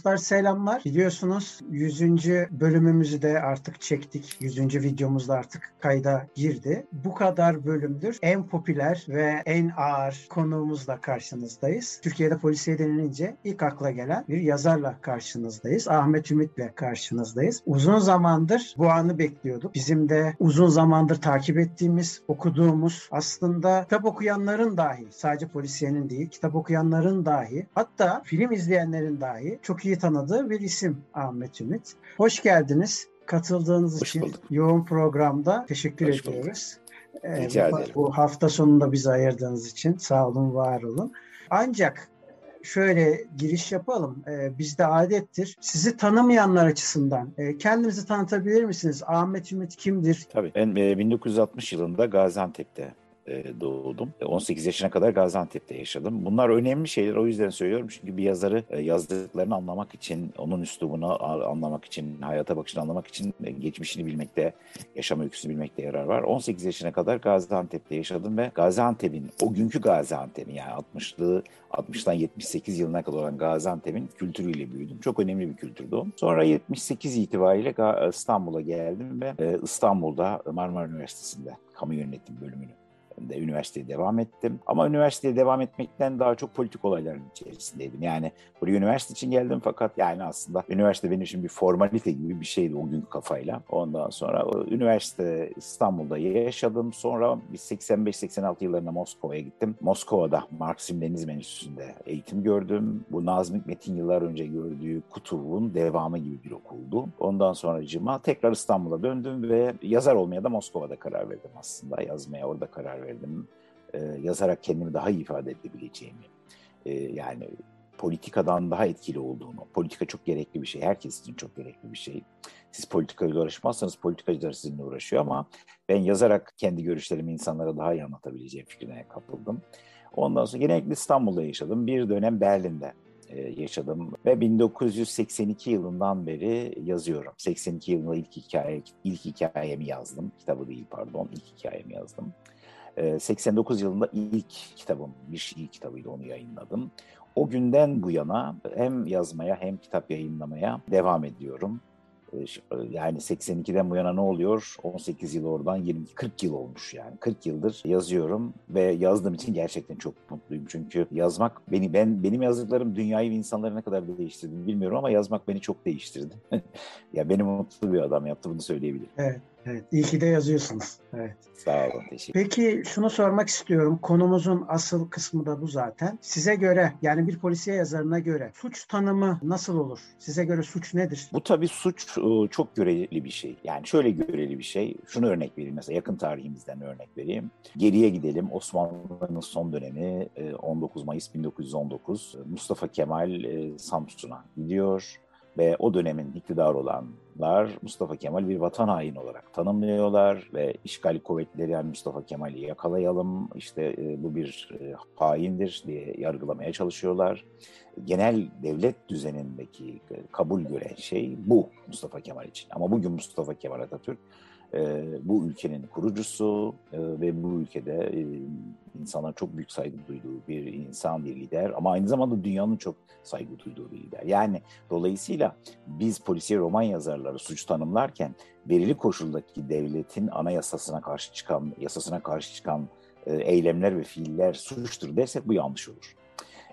Dostlar selamlar. Biliyorsunuz 100. bölümümüzü de artık çektik. 100. videomuz da artık kayda girdi. Bu kadar bölümdür. En popüler ve en ağır konuğumuzla karşınızdayız. Türkiye'de polisiye denilince ilk akla gelen bir yazarla karşınızdayız. Ahmet Ümit'le karşınızdayız. Uzun zamandır bu anı bekliyorduk. Bizim de uzun zamandır takip ettiğimiz, okuduğumuz aslında kitap okuyanların dahi, sadece polisiyenin değil, kitap okuyanların dahi, hatta film izleyenlerin dahi çok çok iyi tanıdığı bir isim Ahmet Ümit. Hoş geldiniz. Katıldığınız Hoş için bulduk. yoğun programda teşekkür Hoş ediyoruz. Ee, Rica bu, ederim. bu hafta sonunda bizi ayırdığınız için sağ olun, var olun. Ancak şöyle giriş yapalım. Ee, bizde adettir. Sizi tanımayanlar açısından e, kendinizi tanıtabilir misiniz? Ahmet Ümit kimdir? Tabii. Ben e, 1960 yılında Gaziantep'te e, doğdum. 18 e, yaşına kadar Gaziantep'te yaşadım. Bunlar önemli şeyler o yüzden söylüyorum. Çünkü bir yazarı e, yazdıklarını anlamak için, onun üslubunu anlamak için, hayata bakışını anlamak için geçmişini bilmekte, yaşam öyküsünü bilmekte yarar var. 18 yaşına kadar Gaziantep'te yaşadım ve Gaziantep'in, o günkü Gaziantep'in yani 60'lı 60'tan 78 yılına kadar olan Gaziantep'in kültürüyle büyüdüm. Çok önemli bir kültürdü o. Sonra 78 itibariyle İstanbul'a geldim ve İstanbul'da Marmara Üniversitesi'nde kamu yönetim bölümünü de üniversiteye devam ettim. Ama üniversiteye devam etmekten daha çok politik olayların içerisindeydim. Yani buraya üniversite için geldim fakat yani aslında üniversite benim için bir formalite gibi bir şeydi o gün kafayla. Ondan sonra üniversite İstanbul'da yaşadım. Sonra 85-86 yıllarında Moskova'ya gittim. Moskova'da Marksizm Leninizm Enstitüsü'nde eğitim gördüm. Bu Nazım Hikmet'in yıllar önce gördüğü Kutub'un devamı gibi bir okuldu. Ondan sonra cıma tekrar İstanbul'a döndüm ve yazar olmaya da Moskova'da karar verdim aslında. Yazmaya orada karar verdim. E, yazarak kendimi daha iyi ifade edebileceğimi, e, yani politikadan daha etkili olduğunu, politika çok gerekli bir şey, herkes için çok gerekli bir şey. Siz politikayla uğraşmazsanız politikacılar sizinle uğraşıyor ama ben yazarak kendi görüşlerimi insanlara daha iyi anlatabileceğim fikrine kapıldım. Ondan sonra genellikle İstanbul'da yaşadım. Bir dönem Berlin'de e, yaşadım ve 1982 yılından beri yazıyorum. 82 yılında ilk hikaye ilk hikayemi yazdım. Kitabı değil pardon, ilk hikayemi yazdım. 89 yılında ilk kitabım, bir şiir kitabıyla onu yayınladım. O günden bu yana hem yazmaya hem kitap yayınlamaya devam ediyorum. Yani 82'den bu yana ne oluyor? 18 yıl oradan 20 40 yıl olmuş yani. 40 yıldır yazıyorum ve yazdığım için gerçekten çok mutluyum. Çünkü yazmak beni ben benim yazdıklarım dünyayı ve insanları ne kadar değiştirdi bilmiyorum ama yazmak beni çok değiştirdi. ya benim mutlu bir adam yaptı bunu söyleyebilirim. Evet. Evet, iyi ki de yazıyorsunuz. Evet. Sağ olun, teşekkür Peki şunu sormak istiyorum. Konumuzun asıl kısmı da bu zaten. Size göre yani bir polisiye yazarına göre suç tanımı nasıl olur? Size göre suç nedir? Bu tabii suç ıı, çok göreli bir şey. Yani şöyle göreli bir şey. Şunu örnek vereyim mesela yakın tarihimizden örnek vereyim. Geriye gidelim. Osmanlı'nın son dönemi 19 Mayıs 1919. Mustafa Kemal Samsun'a gidiyor ve o dönemin iktidar olanlar Mustafa Kemal bir vatan haini olarak tanımlıyorlar ve işgal kuvvetleri yani Mustafa Kemal'i yakalayalım işte e, bu bir e, haindir diye yargılamaya çalışıyorlar. Genel devlet düzenindeki e, kabul gören şey bu Mustafa Kemal için. Ama bugün Mustafa Kemal Atatürk e, bu ülkenin kurucusu e, ve bu ülkede e, insanlar çok büyük saygı duyduğu bir insan, bir lider ama aynı zamanda dünyanın çok saygı duyduğu bir lider. Yani dolayısıyla biz polisiye roman yazarları suç tanımlarken belirli koşuldaki devletin anayasasına karşı çıkan, yasasına karşı çıkan e, eylemler ve fiiller suçtur dersek bu yanlış olur.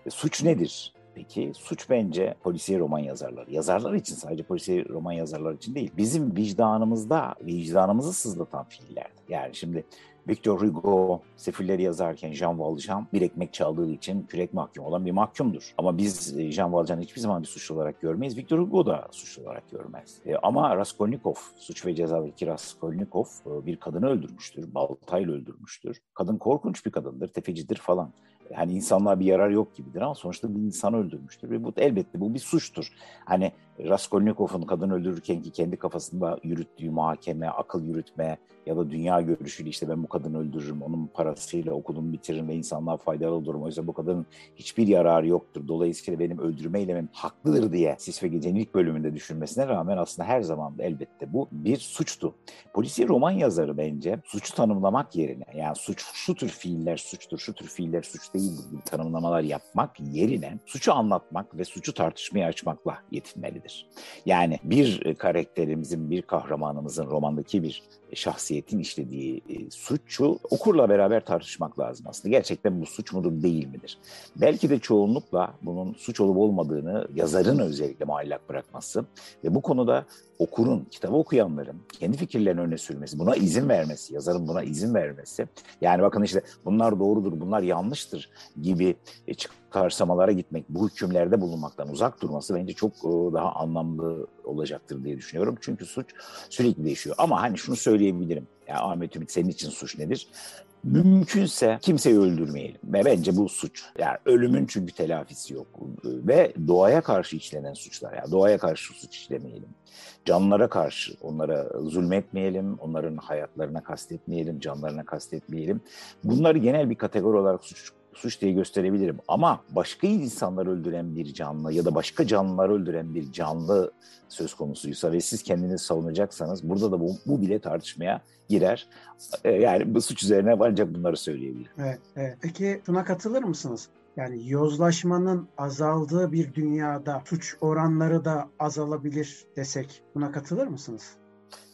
E, suç nedir? Peki suç bence polisiye roman yazarları. Yazarlar için sadece polisiye roman yazarlar için değil. Bizim vicdanımızda, vicdanımızı sızlatan fiillerdir. Yani şimdi Victor Hugo Sefilleri yazarken Jean Valjean bir ekmek çaldığı için kürek mahkum olan bir mahkumdur. Ama biz e, Jean Valjean'ı hiçbir zaman bir suçlu olarak görmeyiz. Victor Hugo da suçlu olarak görmez. E, ama Raskolnikov, Suç ve Ceza'daki Raskolnikov e, bir kadını öldürmüştür. Baltayla öldürmüştür. Kadın korkunç bir kadındır, tefecidir falan hani insanlığa bir yarar yok gibidir ama sonuçta bir insan öldürmüştür ve bu elbette bu bir suçtur. Hani Raskolnikov'un kadın öldürürken ki kendi kafasında yürüttüğü muhakeme, akıl yürütme ya da dünya görüşüyle işte ben bu kadını öldürürüm, onun parasıyla okulumu bitiririm ve insanlığa faydalı olurum. O yüzden bu kadının hiçbir yararı yoktur. Dolayısıyla benim öldürme eylemim haklıdır diye Sis ve Gece'nin ilk bölümünde düşünmesine rağmen aslında her zaman elbette bu bir suçtu. Polisiye roman yazarı bence suçu tanımlamak yerine yani suç şu tür fiiller suçtur, şu tür fiiller suç değildir gibi tanımlamalar yapmak yerine suçu anlatmak ve suçu tartışmaya açmakla yetinmelidir. Yani bir karakterimizin, bir kahramanımızın romandaki bir şahsiyetin işlediği e, suçu okurla beraber tartışmak lazım aslında. Gerçekten bu suç mudur değil midir? Belki de çoğunlukla bunun suç olup olmadığını yazarın özellikle muallak bırakması ve bu konuda okurun, kitabı okuyanların kendi fikirlerini öne sürmesi, buna izin vermesi, yazarın buna izin vermesi. Yani bakın işte bunlar doğrudur, bunlar yanlıştır gibi e, çıkarsamalara gitmek, bu hükümlerde bulunmaktan uzak durması bence çok e, daha anlamlı olacaktır diye düşünüyorum. Çünkü suç sürekli değişiyor. Ama hani şunu söyleyebilirim. Ya Ahmet Ümit senin için suç nedir? Mümkünse kimseyi öldürmeyelim. Ve bence bu suç. Yani ölümün çünkü telafisi yok. Ve doğaya karşı işlenen suçlar. Yani doğaya karşı suç işlemeyelim. Canlara karşı onlara zulmetmeyelim. Onların hayatlarına kastetmeyelim. Canlarına kastetmeyelim. Bunları genel bir kategori olarak suç suç diye gösterebilirim. Ama başka insanlar öldüren bir canlı ya da başka canlıları öldüren bir canlı söz konusuysa ve siz kendinizi savunacaksanız burada da bu, bu bile tartışmaya girer. Ee, yani bu suç üzerine ancak bunları söyleyebilirim. Evet, evet. Peki şuna katılır mısınız? Yani yozlaşmanın azaldığı bir dünyada suç oranları da azalabilir desek buna katılır mısınız?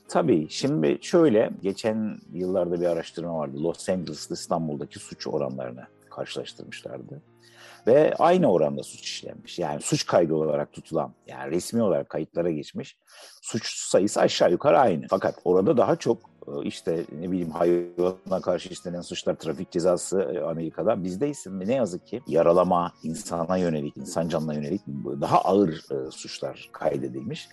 Tabii. Şimdi şöyle, geçen yıllarda bir araştırma vardı. Los Angeles'ta İstanbul'daki suç oranlarını karşılaştırmışlardı. Ve aynı oranda suç işlenmiş. Yani suç kaydı olarak tutulan, yani resmi olarak kayıtlara geçmiş suç sayısı aşağı yukarı aynı. Fakat orada daha çok e, işte ne bileyim hayvana karşı işlenen suçlar, trafik cezası e, Amerika'da. Bizde ise ne yazık ki yaralama, insana yönelik, insan canına yönelik daha ağır e, suçlar kaydedilmiş.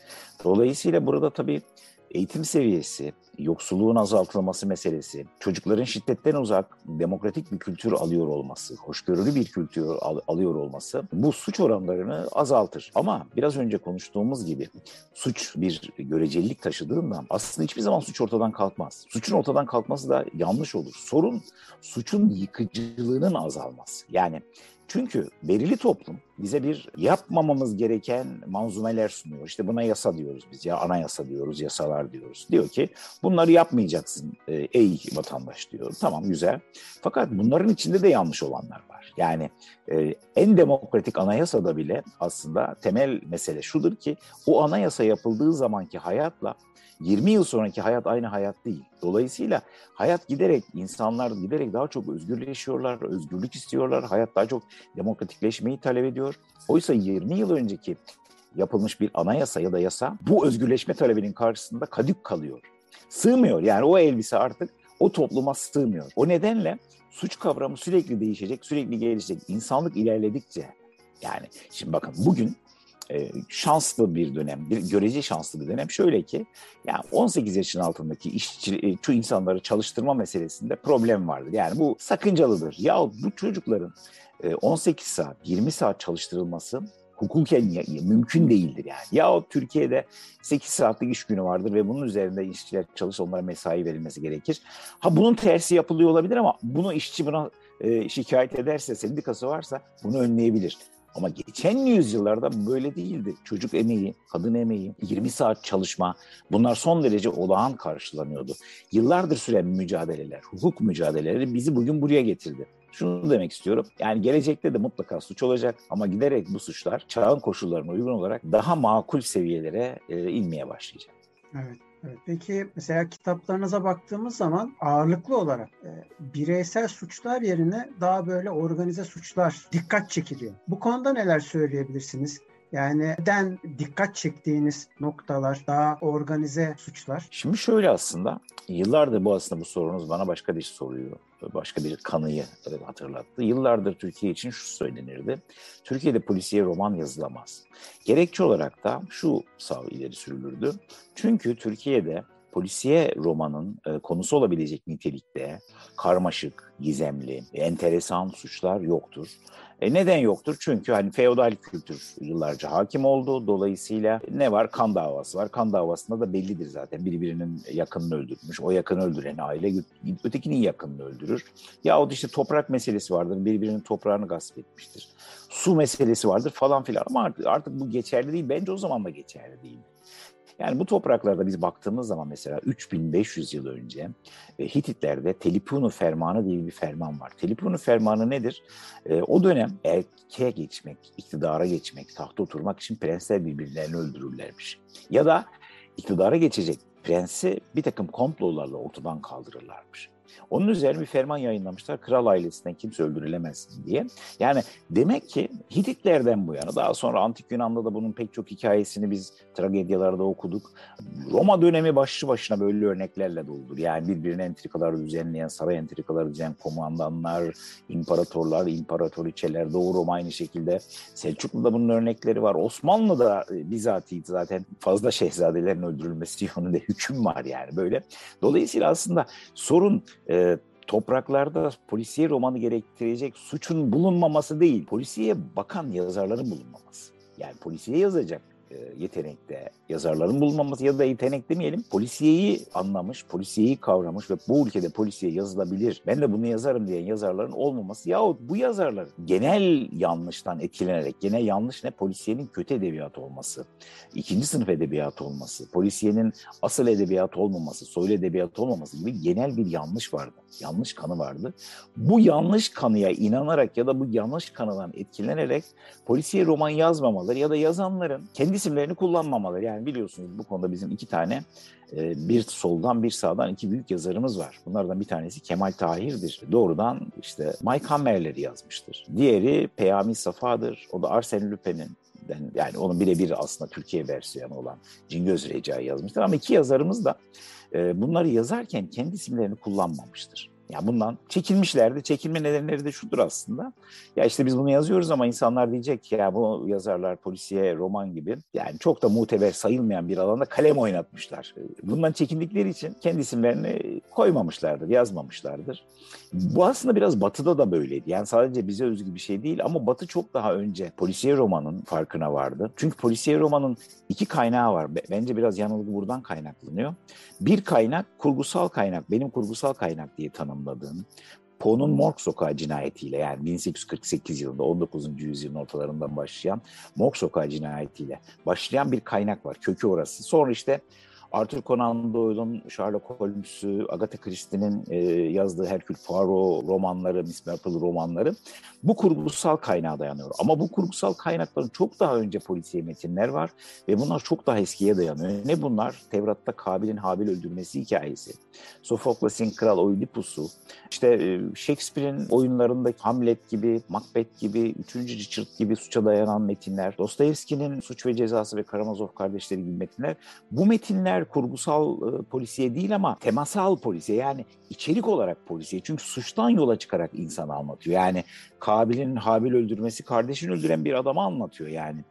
Dolayısıyla burada tabii eğitim seviyesi, yoksulluğun azaltılması meselesi, çocukların şiddetten uzak, demokratik bir kültür alıyor olması, hoşgörülü bir kültür al- alıyor olması bu suç oranlarını azaltır. Ama biraz önce konuştuğumuz gibi suç bir görecelilik taşıdığından aslında hiçbir zaman suç ortadan kalkmaz. Suçun ortadan kalkması da yanlış olur. Sorun suçun yıkıcılığının azalması. Yani çünkü belirli toplum bize bir yapmamamız gereken manzumeler sunuyor. İşte buna yasa diyoruz biz ya anayasa diyoruz, yasalar diyoruz. Diyor ki bunları yapmayacaksın e, ey vatandaş diyor. Tamam güzel. Fakat bunların içinde de yanlış olanlar var. Yani e, en demokratik anayasada bile aslında temel mesele şudur ki o anayasa yapıldığı zamanki hayatla 20 yıl sonraki hayat aynı hayat değil. Dolayısıyla hayat giderek, insanlar giderek daha çok özgürleşiyorlar, özgürlük istiyorlar. Hayat daha çok demokratikleşmeyi talep ediyor. Oysa 20 yıl önceki yapılmış bir anayasa ya da yasa bu özgürleşme talebinin karşısında kadük kalıyor. Sığmıyor yani o elbise artık o topluma sığmıyor. O nedenle suç kavramı sürekli değişecek, sürekli gelişecek. İnsanlık ilerledikçe yani şimdi bakın bugün e, şanslı bir dönem, bir görece şanslı bir dönem. Şöyle ki, yani 18 yaşın altındaki işçi, e, şu insanları çalıştırma meselesinde problem vardır. Yani bu sakıncalıdır. Ya bu çocukların 18 e, saat, 20 saat çalıştırılması hukuken mümkün değildir yani. Ya o Türkiye'de 8 saatlik iş günü vardır ve bunun üzerinde işçiler çalış onlara mesai verilmesi gerekir. Ha bunun tersi yapılıyor olabilir ama bunu işçi buna e, şikayet ederse, sendikası varsa bunu önleyebilir. Ama geçen yüzyıllarda böyle değildi. Çocuk emeği, kadın emeği, 20 saat çalışma bunlar son derece olağan karşılanıyordu. Yıllardır süren mücadeleler, hukuk mücadeleleri bizi bugün buraya getirdi. Şunu demek istiyorum. Yani gelecekte de mutlaka suç olacak ama giderek bu suçlar çağın koşullarına uygun olarak daha makul seviyelere e, inmeye başlayacak. Evet. Peki mesela kitaplarınıza baktığımız zaman ağırlıklı olarak e, bireysel suçlar yerine daha böyle organize suçlar dikkat çekiliyor. Bu konuda neler söyleyebilirsiniz? Yani neden dikkat çektiğiniz noktalar daha organize suçlar? Şimdi şöyle aslında yıllardır bu aslında bu sorunuz bana başka bir soruyu başka bir kanıyı hatırlattı. Yıllardır Türkiye için şu söylenirdi. Türkiye'de polisiye roman yazılamaz. Gerekçe olarak da şu sav ileri sürülürdü. Çünkü Türkiye'de polisiye romanın e, konusu olabilecek nitelikte karmaşık, gizemli, enteresan suçlar yoktur. E neden yoktur? Çünkü hani feodal kültür yıllarca hakim oldu. Dolayısıyla ne var? Kan davası var. Kan davasında da bellidir zaten. Birbirinin yakınını öldürmüş. O yakın öldüren aile ötekinin yakınını öldürür. Yahut işte toprak meselesi vardır. Birbirinin toprağını gasp etmiştir. Su meselesi vardır falan filan. Ama artık, artık bu geçerli değil. Bence o zaman da geçerli değil. Yani bu topraklarda biz baktığımız zaman mesela 3500 yıl önce e, Hititler'de Telipunu Fermanı diye bir ferman var. Telipunu Fermanı nedir? E, o dönem erkeğe geçmek, iktidara geçmek, tahta oturmak için prensler birbirlerini öldürürlermiş. Ya da iktidara geçecek prensi bir takım komplolarla ortadan kaldırırlarmış. Onun üzerine bir ferman yayınlamışlar. Kral ailesinden kimse öldürülemezsin diye. Yani demek ki Hititlerden bu yana daha sonra Antik Yunan'da da bunun pek çok hikayesini biz tragedyalarda okuduk. Roma dönemi başlı başına böyle örneklerle doldur. Yani birbirine entrikalar düzenleyen, saray entrikaları düzenleyen komandanlar, imparatorlar, imparatoriçeler, Doğu Roma aynı şekilde. Selçuklu'da bunun örnekleri var. Osmanlı'da bizatihi zaten fazla şehzadelerin öldürülmesi yönünde hüküm var yani böyle. Dolayısıyla aslında sorun e, topraklarda polisiye romanı gerektirecek suçun bulunmaması değil, polisiye bakan yazarların bulunmaması. Yani polisiye yazacak yetenekte yazarların bulunmaması ya da yetenek demeyelim polisiyeyi anlamış, polisiyeyi kavramış ve bu ülkede polisiye yazılabilir. Ben de bunu yazarım diyen yazarların olmaması yahut bu yazarlar genel yanlıştan etkilenerek, genel yanlış ne? Polisiyenin kötü edebiyat olması, ikinci sınıf edebiyat olması, polisiyenin asıl edebiyat olmaması, soylu edebiyat olmaması gibi genel bir yanlış vardı. Yanlış kanı vardı. Bu yanlış kanıya inanarak ya da bu yanlış kanıdan etkilenerek polisiye roman yazmamaları ya da yazanların kendi isimlerini kullanmamaları. Yani biliyorsunuz bu konuda bizim iki tane e, bir soldan bir sağdan iki büyük yazarımız var. Bunlardan bir tanesi Kemal Tahir'dir. Doğrudan işte Mike Hammer'leri yazmıştır. Diğeri Peyami Safa'dır. O da Arsene Lupin'in yani onun birebir aslında Türkiye versiyonu olan Cingöz Recai yazmıştır. Ama iki yazarımız da e, bunları yazarken kendi isimlerini kullanmamıştır. Ya bundan çekilmişlerdi. Çekilme nedenleri de şudur aslında. Ya işte biz bunu yazıyoruz ama insanlar diyecek ki ya bu yazarlar polisiye, roman gibi yani çok da muteber sayılmayan bir alanda kalem oynatmışlar. Bundan çekindikleri için kendi isimlerini koymamışlardır, yazmamışlardır. Bu aslında biraz Batı'da da böyleydi. Yani sadece bize özgü bir şey değil ama Batı çok daha önce polisiye romanın farkına vardı. Çünkü polisiye romanın iki kaynağı var. Bence biraz yanılgı buradan kaynaklanıyor. Bir kaynak kurgusal kaynak. Benim kurgusal kaynak diye tanımladığım. Poe'nun Morg Sokağı cinayetiyle yani 1848 yılında 19. yüzyılın ortalarından başlayan Morg Sokağı cinayetiyle başlayan bir kaynak var. Kökü orası. Sonra işte Arthur Conan Doyle'un Sherlock Holmes'ü, Agatha Christie'nin e, yazdığı Hercule Poirot romanları, Miss Marple romanları bu kurgusal kaynağa dayanıyor. Ama bu kurgusal kaynakların çok daha önce polisiye metinler var ve bunlar çok daha eskiye dayanıyor. Ne bunlar? Tevrat'ta Kabil'in Habil öldürmesi hikayesi. Sofokles'in Kral Oidipus'u, işte e, Shakespeare'in oyunlarındaki Hamlet gibi, Macbeth gibi, Üçüncü Richard gibi suça dayanan metinler, Dostoyevski'nin Suç ve Cezası ve Karamazov kardeşleri gibi metinler. Bu metinler kurgusal e, polisiye değil ama temasal polisiye yani içerik olarak polisiye. Çünkü suçtan yola çıkarak insanı anlatıyor. Yani Kabil'in Habil öldürmesi kardeşini öldüren bir adamı anlatıyor yani.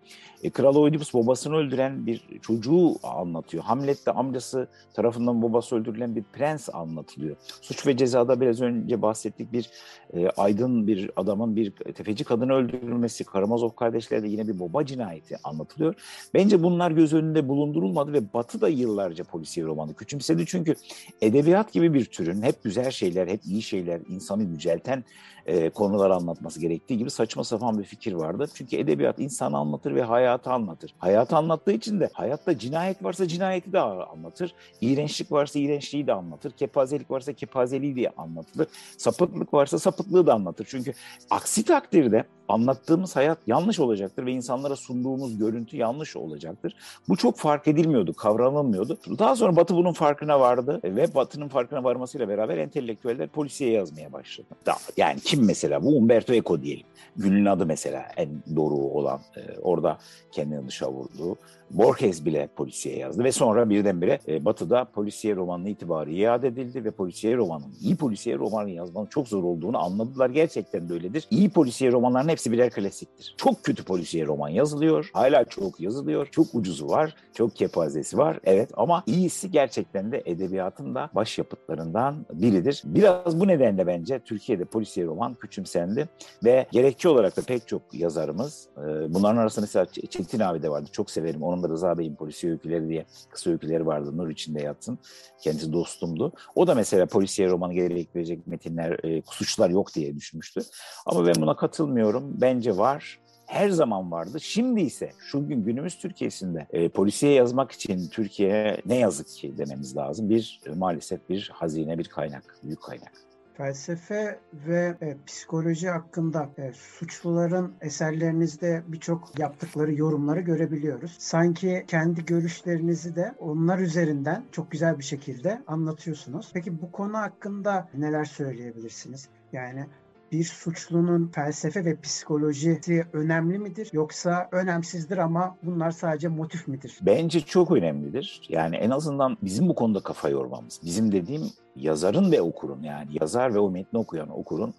E, Kral Oedipus babasını öldüren bir çocuğu anlatıyor. Hamlet'te amcası tarafından babası öldürülen bir prens anlatılıyor. Suç ve Ceza'da biraz önce bahsettik bir e, aydın bir adamın bir tefeci kadını öldürülmesi, Karamazov kardeşlerde yine bir baba cinayeti anlatılıyor. Bence bunlar göz önünde bulundurulmadı ve Batı da yıllar yıllarca polisiye romanı küçümsedi. Çünkü edebiyat gibi bir türün hep güzel şeyler, hep iyi şeyler, insanı yücelten e, konular anlatması gerektiği gibi saçma sapan bir fikir vardı. Çünkü edebiyat insanı anlatır ve hayatı anlatır. Hayatı anlattığı için de hayatta cinayet varsa cinayeti de anlatır. İğrençlik varsa iğrençliği de anlatır. Kepazelik varsa kepazeliği de anlatılır. Sapıklık varsa sapıklığı da anlatır. Çünkü aksi takdirde anlattığımız hayat yanlış olacaktır ve insanlara sunduğumuz görüntü yanlış olacaktır. Bu çok fark edilmiyordu, kavranılmıyordu. Daha sonra Batı bunun farkına vardı ve Batı'nın farkına varmasıyla beraber entelektüeller polisiye yazmaya başladı. Daha, yani kim mesela? Bu Umberto Eco diyelim. Günün adı mesela en doğru olan e, orada kendini dışa vurdu. Borges bile polisiye yazdı ve sonra birdenbire e, Batı'da polisiye romanın itibarı iade edildi ve polisiye romanın, iyi polisiye romanı yazmanın çok zor olduğunu anladılar. Gerçekten de öyledir. İyi polisiye romanların hepsi birer klasiktir. Çok kötü polisiye roman yazılıyor. Hala çok yazılıyor. Çok ucuzu var. Çok kepazesi var. Evet ama iyisi gerçekten de edebiyatın da başyapıtlarından biridir. Biraz bu nedenle bence Türkiye'de polisiye roman küçümsendi ve gerekçe olarak da pek çok yazarımız e, bunların arasında mesela Çetin abi de vardı. Çok severim. Onun da Rıza Bey'in polisiye öyküleri diye kısa öyküleri vardı. Nur içinde yatsın. Kendisi dostumdu. O da mesela polisiye romanı gerektirecek metinler, e, suçlar yok diye düşünmüştü. Ama ben buna katılmıyorum. Bence var her zaman vardı. Şimdi ise şu gün günümüz Türkiye'sinde e, polisiye yazmak için Türkiye ne yazık ki dememiz lazım. Bir e, maalesef bir hazine, bir kaynak, büyük kaynak felsefe ve e, psikoloji hakkında e, suçluların eserlerinizde birçok yaptıkları yorumları görebiliyoruz. Sanki kendi görüşlerinizi de onlar üzerinden çok güzel bir şekilde anlatıyorsunuz. Peki bu konu hakkında neler söyleyebilirsiniz? Yani bir suçlunun felsefe ve psikolojisi önemli midir yoksa önemsizdir ama bunlar sadece motif midir? Bence çok önemlidir. Yani en azından bizim bu konuda kafa yormamız. Bizim dediğim yazarın ve okurun yani yazar ve o metni okuyan okurun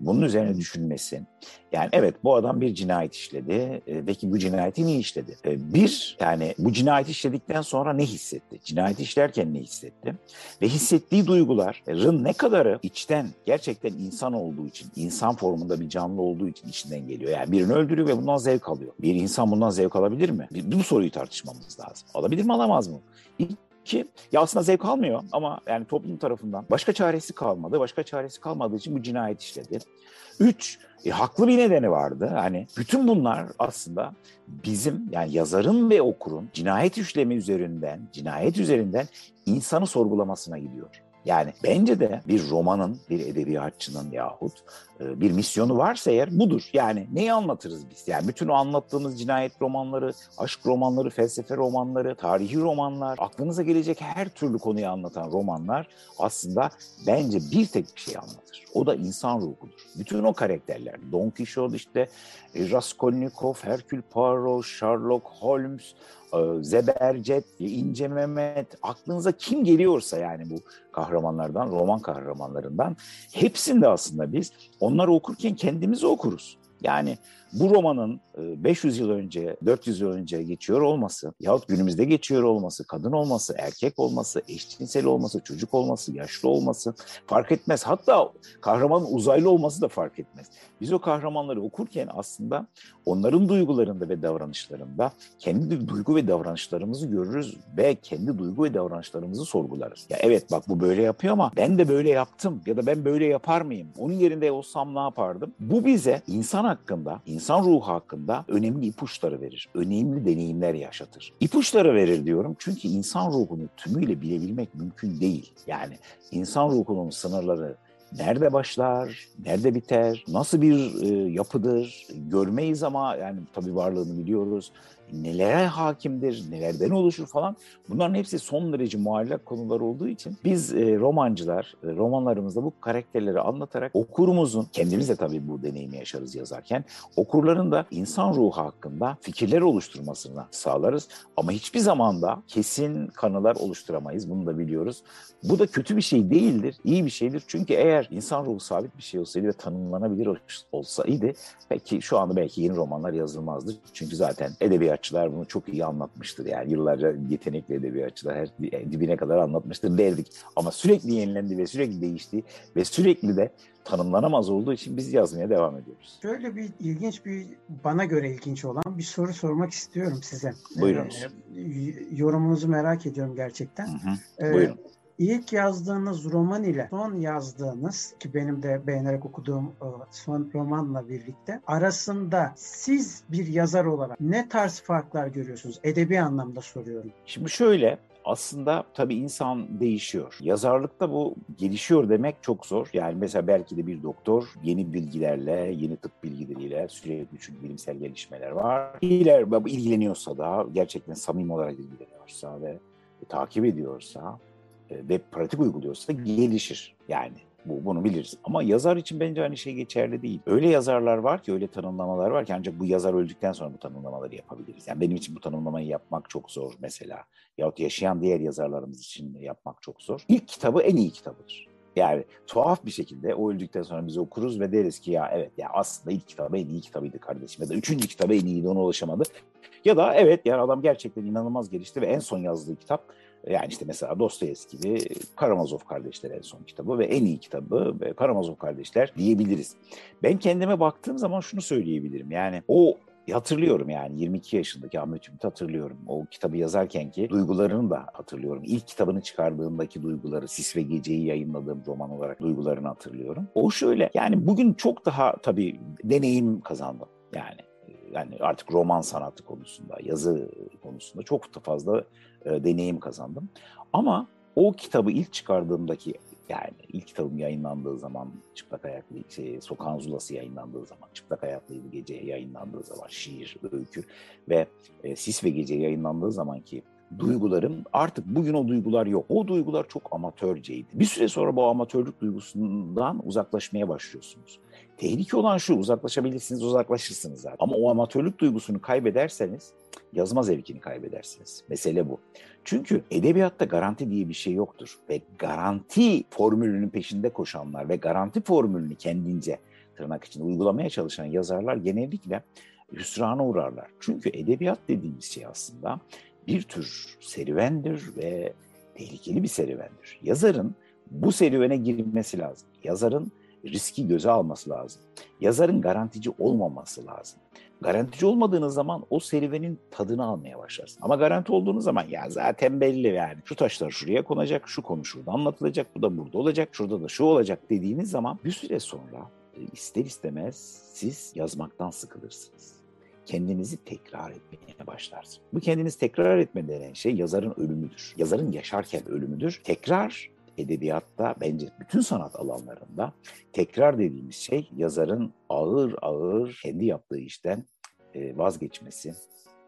bunun üzerine düşünmesi. Yani evet bu adam bir cinayet işledi. E, peki bu cinayeti niye işledi? E, bir yani bu cinayeti işledikten sonra ne hissetti? Cinayeti işlerken ne hissetti? Ve hissettiği duyguların ne kadarı içten gerçekten insan olduğu için, insan formunda bir canlı olduğu için içinden geliyor. Yani birini öldürüyor ve bundan zevk alıyor. Bir insan bundan zevk alabilir mi? Bu soruyu tartışmamız lazım. Alabilir mi alamaz mı? Ki ya aslında zevk almıyor ama yani toplum tarafından başka çaresi kalmadı. Başka çaresi kalmadığı için bu cinayet işledi. Üç, e, haklı bir nedeni vardı. Hani bütün bunlar aslında bizim yani yazarın ve okurun cinayet işlemi üzerinden, cinayet üzerinden insanı sorgulamasına gidiyor. Yani bence de bir romanın, bir edebiyatçının yahut e, bir misyonu varsa eğer budur. Yani neyi anlatırız biz? Yani bütün o anlattığımız cinayet romanları, aşk romanları, felsefe romanları, tarihi romanlar, aklınıza gelecek her türlü konuyu anlatan romanlar aslında bence bir tek bir şey anlatır. O da insan ruhudur. Bütün o karakterler, Don Quixote işte, e, Raskolnikov, Herkül Poirot, Sherlock Holmes, Zebercet, İnce Mehmet, aklınıza kim geliyorsa yani bu kahramanlardan, roman kahramanlarından hepsinde aslında biz onları okurken kendimizi okuruz. Yani bu romanın 500 e, yıl önce, 400 yıl önce geçiyor olması yahut günümüzde geçiyor olması, kadın olması, erkek olması, eşcinsel olması, çocuk olması, yaşlı olması fark etmez. Hatta kahramanın uzaylı olması da fark etmez. Biz o kahramanları okurken aslında onların duygularında ve davranışlarında kendi duygu ve davranışlarımızı görürüz ve kendi duygu ve davranışlarımızı sorgularız. Ya evet bak bu böyle yapıyor ama ben de böyle yaptım ya da ben böyle yapar mıyım? Onun yerinde olsam ne yapardım? Bu bize insan hakkında, insan ruhu hakkında önemli ipuçları verir. Önemli deneyimler yaşatır. İpuçları verir diyorum çünkü insan ruhunu tümüyle bilebilmek mümkün değil. Yani insan ruhunun sınırları nerede başlar, nerede biter, nasıl bir e, yapıdır görmeyiz ama yani tabii varlığını biliyoruz nelere hakimdir, nelerden oluşur falan. Bunların hepsi son derece muallak konular olduğu için biz e, romancılar e, romanlarımızda bu karakterleri anlatarak okurumuzun, kendimiz de tabii bu deneyimi yaşarız yazarken, okurların da insan ruhu hakkında fikirler oluşturmasını sağlarız. Ama hiçbir zaman da kesin kanılar oluşturamayız. Bunu da biliyoruz. Bu da kötü bir şey değildir, iyi bir şeydir. Çünkü eğer insan ruhu sabit bir şey olsaydı ve tanımlanabilir olsaydı peki şu anda belki yeni romanlar yazılmazdı. Çünkü zaten edebiyat edebiyatçılar bunu çok iyi anlatmıştır. Yani yıllarca yetenekli edebiyatçılar her dibine kadar anlatmıştır derdik. Ama sürekli yenilendi ve sürekli değişti ve sürekli de tanımlanamaz olduğu için biz yazmaya devam ediyoruz. Şöyle bir ilginç bir bana göre ilginç olan bir soru sormak istiyorum size. Buyurunuz. Ee, yorumunuzu merak ediyorum gerçekten. Hı hı. Ee, Buyurun. İlk yazdığınız roman ile son yazdığınız ki benim de beğenerek okuduğum e, son romanla birlikte arasında siz bir yazar olarak ne tarz farklar görüyorsunuz? Edebi anlamda soruyorum. Şimdi şöyle aslında tabii insan değişiyor. Yazarlıkta bu gelişiyor demek çok zor. Yani mesela belki de bir doktor yeni bilgilerle, yeni tıp bilgileriyle sürekli çünkü bilimsel gelişmeler var. İler, ilgileniyorsa da gerçekten samimi olarak ilgileniyorsa ve takip ediyorsa e, ve pratik uyguluyorsa gelişir. Yani bu, bunu biliriz. Ama yazar için bence aynı şey geçerli değil. Öyle yazarlar var ki, öyle tanımlamalar var ki ancak bu yazar öldükten sonra bu tanımlamaları yapabiliriz. Yani benim için bu tanımlamayı yapmak çok zor mesela. Yahut yaşayan diğer yazarlarımız için yapmak çok zor. İlk kitabı en iyi kitabıdır. Yani tuhaf bir şekilde o öldükten sonra biz okuruz ve deriz ki ya evet ya aslında ilk kitabı en iyi kitabıydı kardeşim ya da üçüncü kitabı en iyiydi ona ulaşamadı. Ya da evet yani adam gerçekten inanılmaz gelişti ve en son yazdığı kitap yani işte mesela Dostoyevski gibi Karamazov Kardeşler en son kitabı ve en iyi kitabı Karamazov Kardeşler diyebiliriz. Ben kendime baktığım zaman şunu söyleyebilirim. Yani o hatırlıyorum yani 22 yaşındaki Ahmet Ümit hatırlıyorum. O kitabı yazarken ki duygularını da hatırlıyorum. İlk kitabını çıkardığındaki duyguları, Sis ve Gece'yi yayınladığım roman olarak duygularını hatırlıyorum. O şöyle yani bugün çok daha tabii deneyim kazandım yani yani artık roman sanatı konusunda, yazı konusunda çok fazla e, deneyim kazandım. Ama o kitabı ilk çıkardığımdaki yani ilk kitabım yayınlandığı zaman Çıplak Ayaklı, şey, Sokağın Zulası yayınlandığı zaman, Çıplak Ayaklıydı Gece yayınlandığı zaman şiir, öykü ve e, Sis ve Gece yayınlandığı zaman ki duygularım artık bugün o duygular yok. O duygular çok amatörceydi. Bir süre sonra bu amatörlük duygusundan uzaklaşmaya başlıyorsunuz. Tehlike olan şu uzaklaşabilirsiniz uzaklaşırsınız zaten. Ama o amatörlük duygusunu kaybederseniz yazma zevkini kaybedersiniz. Mesele bu. Çünkü edebiyatta garanti diye bir şey yoktur. Ve garanti formülünün peşinde koşanlar ve garanti formülünü kendince tırnak için uygulamaya çalışan yazarlar genellikle hüsrana uğrarlar. Çünkü edebiyat dediğimiz şey aslında bir tür serüvendir ve tehlikeli bir serüvendir. Yazarın bu serüvene girmesi lazım. Yazarın riski göze alması lazım. Yazarın garantici olmaması lazım. Garantici olmadığınız zaman o serüvenin tadını almaya başlarsın. Ama garanti olduğunuz zaman ya zaten belli yani şu taşlar şuraya konacak, şu konu şurada anlatılacak, bu da burada olacak, şurada da şu olacak dediğiniz zaman bir süre sonra e, ister istemez siz yazmaktan sıkılırsınız kendinizi tekrar etmeye başlarsın. Bu kendiniz tekrar etme denen şey yazarın ölümüdür. Yazarın yaşarken ölümüdür. Tekrar edebiyatta bence bütün sanat alanlarında tekrar dediğimiz şey yazarın ağır ağır kendi yaptığı işten e, vazgeçmesi,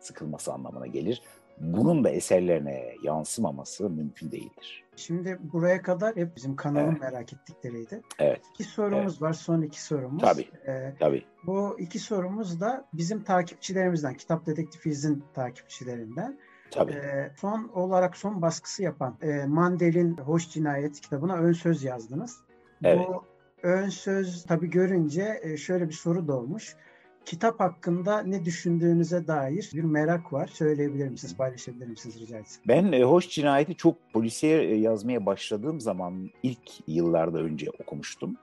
sıkılması anlamına gelir. Bunun da eserlerine yansımaması mümkün değildir. Şimdi buraya kadar hep bizim kanalın evet. merak ettikleriydi. Evet. İki sorumuz evet. var. Son iki sorumuz. Tabii. Ee, Tabii. Bu iki sorumuz da bizim takipçilerimizden, Kitap Dedektifiz'in takipçilerinden. Tabii. E, son olarak son baskısı yapan e, Mandel'in Hoş Cinayet kitabına ön söz yazdınız. Evet. Bu ön söz tabii görünce e, şöyle bir soru doğmuş. Kitap hakkında ne düşündüğünüze dair bir merak var. Söyleyebilir misiniz, paylaşabilir misiniz rica etsem? Ben e, Hoş Cinayet'i çok polisiye e, yazmaya başladığım zaman ilk yıllarda önce okumuştum.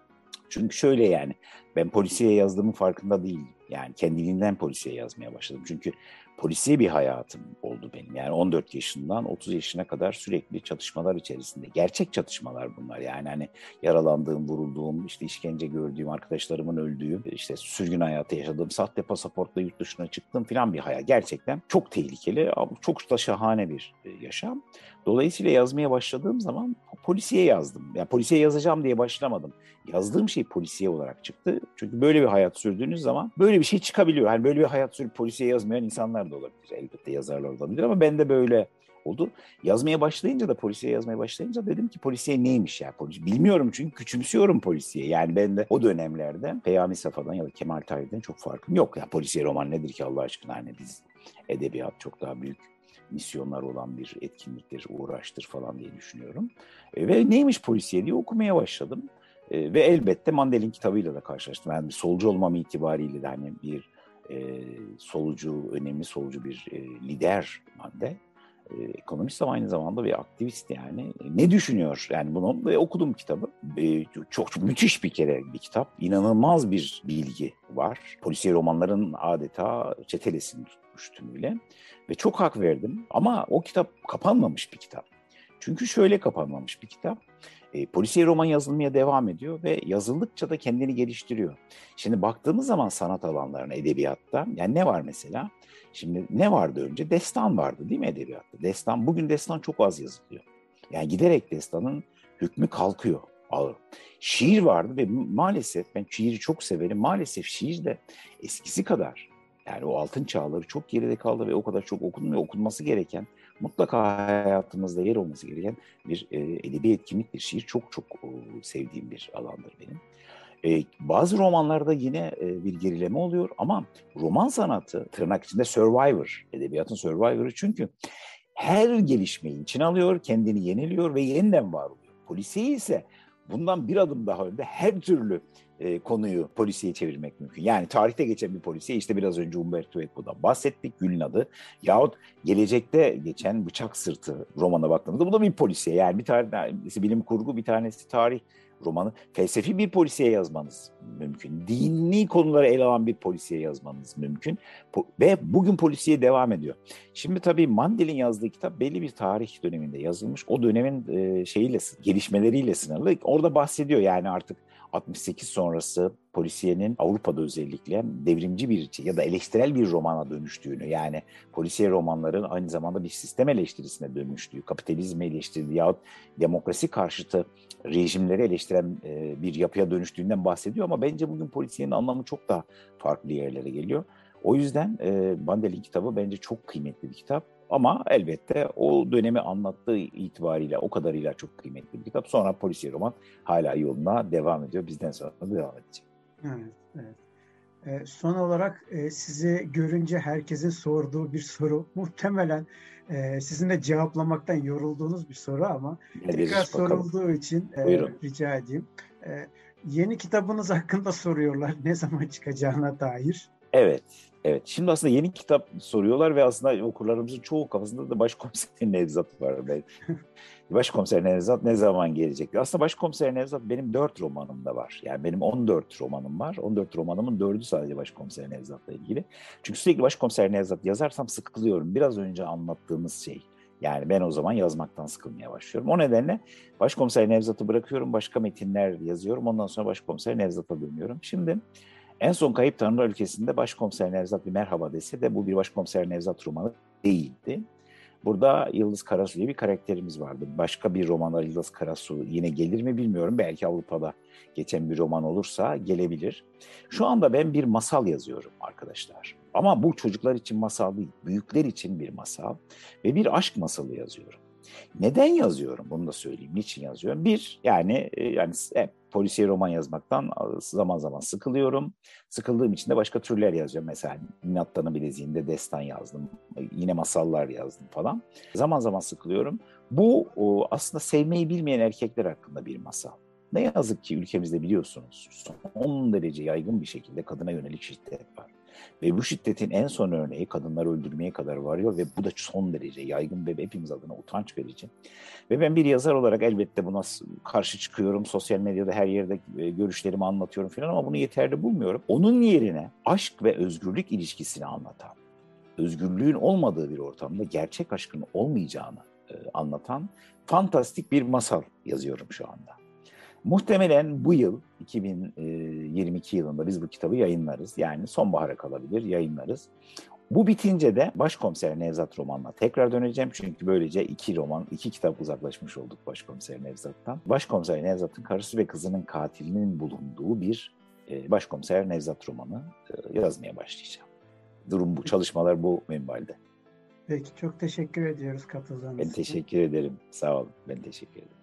Çünkü şöyle yani ben polisiye yazdığımın farkında değildim. Yani kendiliğinden polisiye yazmaya başladım. Çünkü polisiye bir hayatım oldu benim. Yani 14 yaşından 30 yaşına kadar sürekli çatışmalar içerisinde. Gerçek çatışmalar bunlar. Yani hani yaralandığım, vurulduğum, işte işkence gördüğüm, arkadaşlarımın öldüğü, işte sürgün hayatı yaşadığım, sahte pasaportla yurt dışına çıktım falan bir hayat. Gerçekten çok tehlikeli çok da şahane bir e, yaşam. Dolayısıyla yazmaya başladığım zaman polisiye yazdım. Yani polisiye yazacağım diye başlamadım. Yazdığım şey polisiye olarak çıktı. Çünkü böyle bir hayat sürdüğünüz zaman böyle bir şey çıkabiliyor. Yani böyle bir hayat sürüp polisiye yazmayan insanlar da olabilir. Elbette yazarlar olabilir ama ben de böyle oldu. Yazmaya başlayınca da polisiye yazmaya başlayınca dedim ki polisiye neymiş ya? Polis, bilmiyorum çünkü küçümsüyorum polisiye. Yani ben de o dönemlerde Peyami Safa'dan ya da Kemal Tahir'den çok farkım yok. Ya polisiye roman nedir ki Allah aşkına? Hani biz edebiyat çok daha büyük misyonlar olan bir etkinliktir, uğraştır falan diye düşünüyorum. E, ve neymiş polisiye diye okumaya başladım. E, ve elbette Mandel'in kitabıyla da karşılaştım. Yani solcu olmam itibariyle de hani bir e, solucu, önemli solucu bir e, lider madde. E, ekonomist ama aynı zamanda bir aktivist yani. E, ne düşünüyor? Yani bunu ve okudum kitabı. E, çok, çok müthiş bir kere bir kitap. İnanılmaz bir bilgi var. Polisiye romanların adeta çetelesini tutmuş tümüyle. Ve çok hak verdim. Ama o kitap kapanmamış bir kitap. Çünkü şöyle kapanmamış bir kitap. E, polisiye roman yazılmaya devam ediyor ve yazıldıkça da kendini geliştiriyor. Şimdi baktığımız zaman sanat alanlarına, edebiyatta, yani ne var mesela? Şimdi ne vardı önce? Destan vardı değil mi edebiyatta? Destan, bugün destan çok az yazılıyor. Yani giderek destanın hükmü kalkıyor. Ağır. Şiir vardı ve maalesef ben şiiri çok severim. Maalesef şiir de eskisi kadar yani o altın çağları çok geride kaldı ve o kadar çok okunmuyor. Okunması gereken mutlaka hayatımızda yer olması gereken bir e, edebi etkinliktir. Şiir çok çok e, sevdiğim bir alandır benim. E, bazı romanlarda yine e, bir gerileme oluyor ama roman sanatı tırnak içinde survivor, edebiyatın survivor'ı çünkü her gelişmeyi içine alıyor, kendini yeniliyor ve yeniden var oluyor. Polisiye ise bundan bir adım daha önde her türlü e, konuyu polisiye çevirmek mümkün. Yani tarihte geçen bir polisiye işte biraz önce Umberto Eco'dan bahsettik Gül'ün adı. Yahut gelecekte geçen Bıçak Sırtı romana baktığımızda bu da bir polisiye. Yani bir tanesi bilim kurgu bir tanesi tarih romanı. Felsefi bir polisiye yazmanız mümkün. Dini konuları ele alan bir polisiye yazmanız mümkün. Ve bugün polisiye devam ediyor. Şimdi tabii Mandel'in yazdığı kitap belli bir tarih döneminde yazılmış. O dönemin şeyiyle, gelişmeleriyle sınırlı. Orada bahsediyor yani artık 68 sonrası polisiyenin Avrupa'da özellikle devrimci bir ya da eleştirel bir romana dönüştüğünü yani polisiye romanların aynı zamanda bir sistem eleştirisine dönüştüğü, kapitalizmi eleştirdiği yahut demokrasi karşıtı rejimleri eleştiren e, bir yapıya dönüştüğünden bahsediyor ama bence bugün polisiyenin anlamı çok daha farklı yerlere geliyor. O yüzden e, Bandel'in kitabı bence çok kıymetli bir kitap. Ama elbette o dönemi anlattığı itibariyle o kadarıyla çok kıymetli bir kitap. Sonra polisiye roman hala yoluna devam ediyor. Bizden sonra da devam edecek. Evet, evet. E, son olarak e, sizi görünce herkesin sorduğu bir soru. Muhtemelen e, sizin de cevaplamaktan yorulduğunuz bir soru ama Geliriz tekrar bakalım. sorulduğu için e, rica edeyim. E, yeni kitabınız hakkında soruyorlar. Ne zaman çıkacağına dair. Evet, Evet. Şimdi aslında yeni kitap soruyorlar ve aslında okurlarımızın çoğu kafasında da başkomiser Nevzat var. başkomiser Nevzat ne zaman gelecek? Aslında başkomiser Nevzat benim dört romanımda var. Yani benim 14 romanım var. 14 romanımın dördü sadece başkomiser Nevzat'la ilgili. Çünkü sürekli başkomiser Nevzat yazarsam sıkılıyorum. Biraz önce anlattığımız şey. Yani ben o zaman yazmaktan sıkılmaya başlıyorum. O nedenle başkomiser Nevzat'ı bırakıyorum. Başka metinler yazıyorum. Ondan sonra başkomiser Nevzat'a dönüyorum. Şimdi en son Kayıp Tanrılar ülkesinde Başkomiser Nevzat bir merhaba dese de bu bir Başkomiser Nevzat romanı değildi. Burada Yıldız Karasu diye bir karakterimiz vardı. Başka bir romanda Yıldız Karasu yine gelir mi bilmiyorum. Belki Avrupa'da geçen bir roman olursa gelebilir. Şu anda ben bir masal yazıyorum arkadaşlar. Ama bu çocuklar için masal değil, büyükler için bir masal ve bir aşk masalı yazıyorum. Neden yazıyorum? Bunu da söyleyeyim. Niçin yazıyorum? Bir, yani e, yani hep polisiye roman yazmaktan zaman zaman sıkılıyorum. Sıkıldığım için de başka türler yazıyorum. Mesela Nihattan'ın bileziğinde destan yazdım. Yine masallar yazdım falan. Zaman zaman sıkılıyorum. Bu aslında sevmeyi bilmeyen erkekler hakkında bir masal. Ne yazık ki ülkemizde biliyorsunuz son derece yaygın bir şekilde kadına yönelik şiddet var. Ve bu şiddetin en son örneği kadınları öldürmeye kadar varıyor ve bu da son derece yaygın ve hepimiz adına utanç verici. Ve ben bir yazar olarak elbette buna karşı çıkıyorum. Sosyal medyada her yerde e, görüşlerimi anlatıyorum falan ama bunu yeterli bulmuyorum. Onun yerine aşk ve özgürlük ilişkisini anlatan, özgürlüğün olmadığı bir ortamda gerçek aşkın olmayacağını e, anlatan fantastik bir masal yazıyorum şu anda. Muhtemelen bu yıl 2022 yılında biz bu kitabı yayınlarız. Yani sonbahara kalabilir yayınlarız. Bu bitince de Başkomiser Nevzat romanına tekrar döneceğim. Çünkü böylece iki roman, iki kitap uzaklaşmış olduk Başkomiser Nevzat'tan. Başkomiser Nevzat'ın karısı ve kızının katilinin bulunduğu bir e, Başkomiser Nevzat romanı e, yazmaya başlayacağım. Durum bu, çalışmalar bu minvalde. Peki, çok teşekkür ediyoruz katıldığınız için. Ben teşekkür ederim. Sağ olun. Ben teşekkür ederim.